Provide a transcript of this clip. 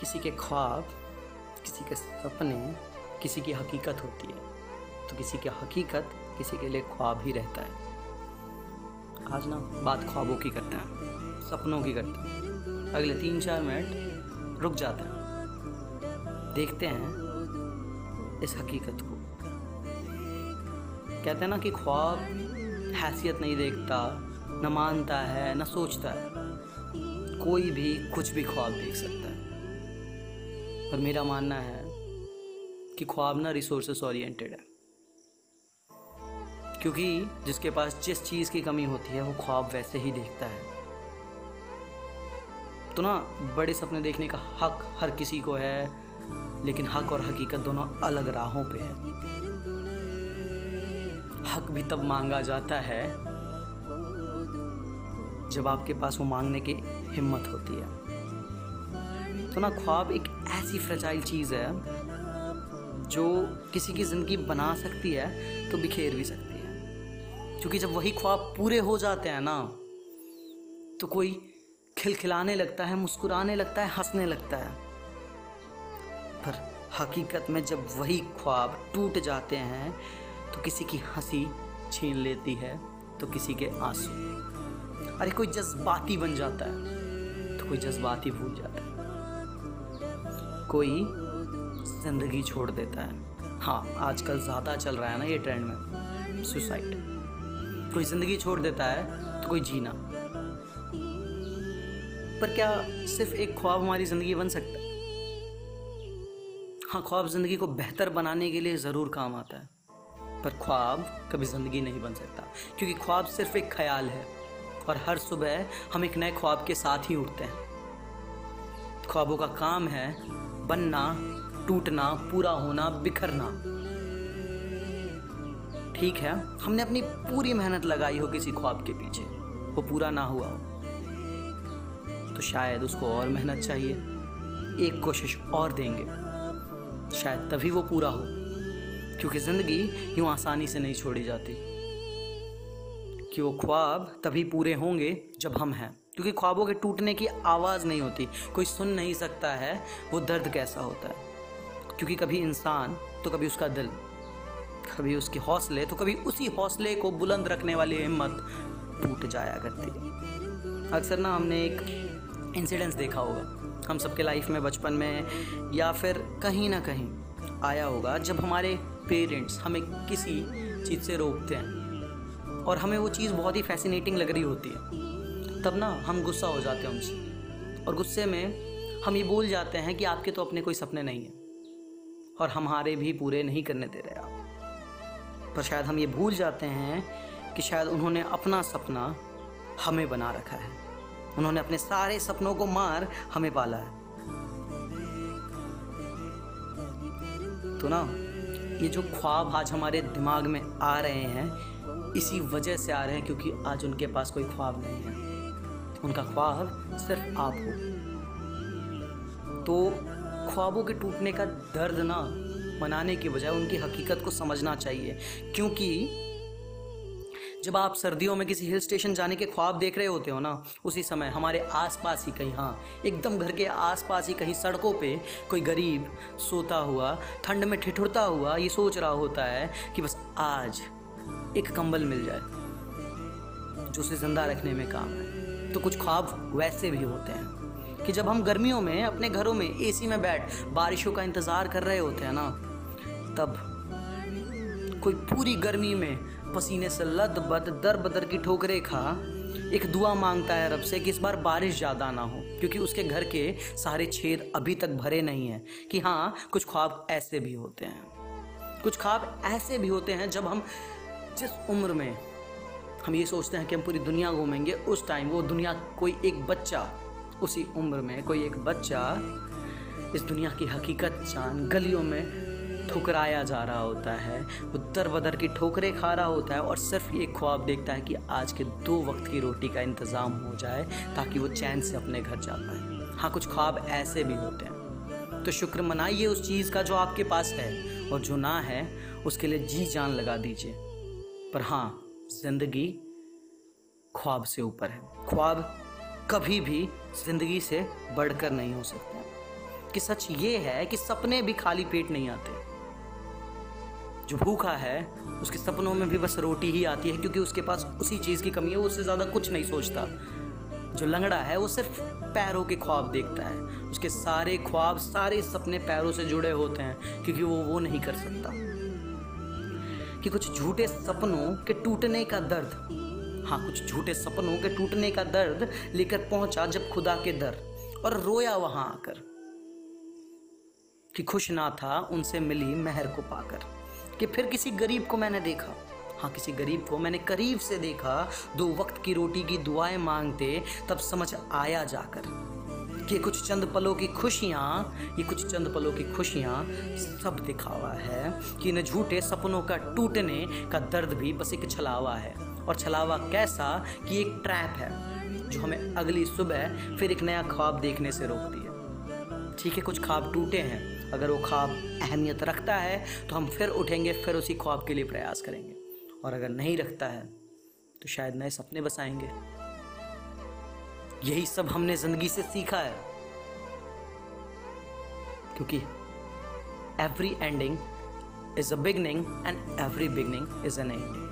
किसी के ख्वाब, किसी के सपने, किसी की हकीकत होती है तो किसी की हकीकत किसी के लिए ख्वाब ही रहता है। आज ना बात ख्वाबों की करते हैं, सपनों की करते हैं। अगले तीन चार मिनट रुक जाते हैं, देखते हैं इस हकीकत को। कहते हैं ना कि ख्वाब हैसियत नहीं देखता, न मानता है, न सोचता है। कोई भी, कुछ भी ख्वाब देख सकता पर मेरा मानना है कि ख्वाब ना रिसोर्सेस ओरिएंटेड है। क्योंकि जिसके पास जिस चीज़ की कमी होती है, वो ख्वाब वैसे ही देखता है। तो ना, बड़े सपने देखने का हक हर किसी को है, लेकिन हक और हकीकत दोनों अलग राहों पे है। हक भी तब मांगा जाता है, जब आपके पास वो मांगने की हिम्मत होती है। तो ना ख्वाब एक ऐसी फ्रजाइल चीज़ है जो किसी की ज़िंदगी बना सकती है तो बिखेर भी सकती है। क्योंकि जब वही ख्वाब पूरे हो जाते हैं ना तो कोई खिलखिलाने लगता है, मुस्कुराने लगता है, हंसने लगता है। पर हकीकत में जब वही ख्वाब टूट जाते हैं तो किसी की हँसी छीन लेती है तो किसी के आँसू। अरे कोई जज्बाती बन जाता है तो कोई जज्बाती भूल जाता है। कोई ज़िंदगी छोड़ देता है। हाँ आजकल ज़्यादा चल रहा है ना ये ट्रेंड में सुसाइड कोई ज़िंदगी छोड़ देता है तो कोई जीना। पर क्या सिर्फ़ एक ख्वाब हमारी ज़िंदगी बन सकता है? हाँ ख्वाब ज़िंदगी को बेहतर बनाने के लिए ज़रूर काम आता है। पर ख्वाब कभी ज़िंदगी नहीं बन सकता, क्योंकि ख्वाब सिर्फ़ एक ख्याल है, और हर सुबह हम एक नए ख्वाब के साथ ही उठते हैं। ख्वाबों का काम है बनना, टूटना, पूरा होना, बिखरना। ठीक है, हमने अपनी पूरी मेहनत लगाई हो किसी ख्वाब के पीछे। वो पूरा ना हुआ हो। तो शायद उसको और मेहनत चाहिए। एक कोशिश और देंगे। शायद तभी वो पूरा हो। क्योंकि ज़िंदगी यूँ आसानी से नहीं छोड़ी जाती। कि वो ख्वाब तभी पूरे होंगे जब हम हैं। क्योंकि ख्वाबों के टूटने की आवाज़ नहीं होती। कोई सुन नहीं सकता है, वो दर्द कैसा होता है। क्योंकि कभी इंसान तो कभी उसका दिल। कभी उसके हौसले तो कभी उसी हौसले को बुलंद रखने वाली हिम्मत टूट जाया करती। है अक्सर ना हमने एक इंसिडेंस देखा होगा। हम सबके लाइफ में, बचपन में, या फिर कहीं ना कहीं आया होगा, जब हमारे पेरेंट्स हमें किसी चीज़ से रोकते हैं। और हमें वो चीज़ बहुत ही फैसिनेटिंग लग रही होती है। तब ना हम गुस्सा हो जाते हैं उनसे। और गुस्से में हम ये भूल जाते हैं कि आपके तो अपने कोई सपने नहीं हैं, और हमारे भी पूरे नहीं करने दे रहे आप। पर शायद हम ये भूल जाते हैं कि शायद उन्होंने अपना सपना हमें बना रखा है। उन्होंने अपने सारे सपनों को मार हमें पाला है। तो ना, ये जो ख्वाब आज हमारे दिमाग में आ रहे हैं, इसी वजह से आ रहे हैं क्योंकि आज उनके पास कोई ख्वाब नहीं है। उनका ख्वाब सिर्फ़ आप हो। तो ख्वाबों के टूटने का दर्द ना मनाने की बजाय उनकी हकीकत को समझना चाहिए। क्योंकि जब आप सर्दियों में किसी हिल स्टेशन जाने के ख्वाब देख रहे होते हो ना, उसी समय हमारे आसपास ही कहीं हाँ एकदम घर के आसपास ही कहीं सड़कों पे कोई गरीब सोता हुआ, ठंड में ठिठुरता हुआ ये सोच रहा होता है कि बस आज एक कंबल मिल जाए, जो उसे ज़िंदा रखने में काम है तो कुछ ख्वाब वैसे भी होते हैं कि जब हम गर्मियों में, अपने घरों में एसी में बैठ बारिशों का इंतज़ार कर रहे होते हैं ना, तब कोई पूरी गर्मी में पसीने से लद बद दर बदर की ठोकरे खा, एक दुआ माँगता है रब से कि इस बार बारिश ज़्यादा ना हो, क्योंकि उसके घर के सारे छेद अभी तक भरे नहीं हैं कि हाँ कुछ ख्वाब ऐसे भी होते हैं। कुछ ख्वाब ऐसे भी होते हैं जब हम जिस उम्र में हम ये सोचते हैं कि हम पूरी दुनिया घूमेंगे। उस टाइम वो दुनिया कोई एक बच्चा, उसी उम्र में कोई एक बच्चा इस दुनिया की हकीकत जान गलियों में ठुकराया जा रहा होता है। वो दर बदर की ठोकरें खा रहा होता है और सिर्फ़ ये ख्वाब देखता है कि आज के दो वक्त की रोटी का इंतज़ाम हो जाए ताकि वो चैन से अपने घर जा पाए। हाँ कुछ ख्वाब ऐसे भी होते हैं। तो शुक्र मनाइए उस चीज़ का जो आपके पास है और जो ना है, उसके लिए जी जान लगा दीजिए। पर हाँ ज़िंदगी ख्वाब से ऊपर है। ख्वाब कभी भी ज़िंदगी से बढ़कर नहीं हो सकता। कि सच ये है कि सपने भी खाली पेट नहीं आते। जो भूखा है, उसके सपनों में भी बस रोटी ही आती है, क्योंकि उसके पास उसी चीज़ की कमी है, वो उससे ज़्यादा कुछ नहीं सोचता। जो लंगड़ा है, वो सिर्फ़ पैरों के ख्वाब देखता है। उसके सारे ख्वाब, सारे सपने पैरों से जुड़े होते हैं, क्योंकि वो वो नहीं कर सकता। कि कुछ झूठे सपनों के टूटने का दर्द। हाँ कुछ झूठे सपनों के टूटने का दर्द लेकर पहुँचा जब खुदा के दर और रोया वहाँ आकर कि खुश ना था उनसे मिली मेहर को पाकर कि फिर किसी गरीब को मैंने देखा। हाँ किसी गरीब को मैंने करीब से देखा। दो वक्त की रोटी की दुआएँ मांगते तब समझ आया जाकर कि कुछ चंद पलों की खुशियाँ, ये कुछ चंद पलों की खुशियाँ सब दिखावा है कि इन झूठे सपनों का टूटने का दर्द भी बस एक छलावा है। और छलावा कैसा कि एक ट्रैप है, जो हमें अगली सुबह फिर एक नया ख्वाब देखने से रोकती है। ठीक है, कुछ ख्वाब टूटे हैं, अगर वो ख्वाब अहमियत रखता है तो हम फिर उठेंगे, फिर उसी ख्वाब के लिए प्रयास करेंगे। और अगर नहीं रखता है तो शायद नए सपने बसाएँगे यही सब हमने ज़िंदगी से सीखा है। क्योंकि every ending is a beginning and every beginning is an end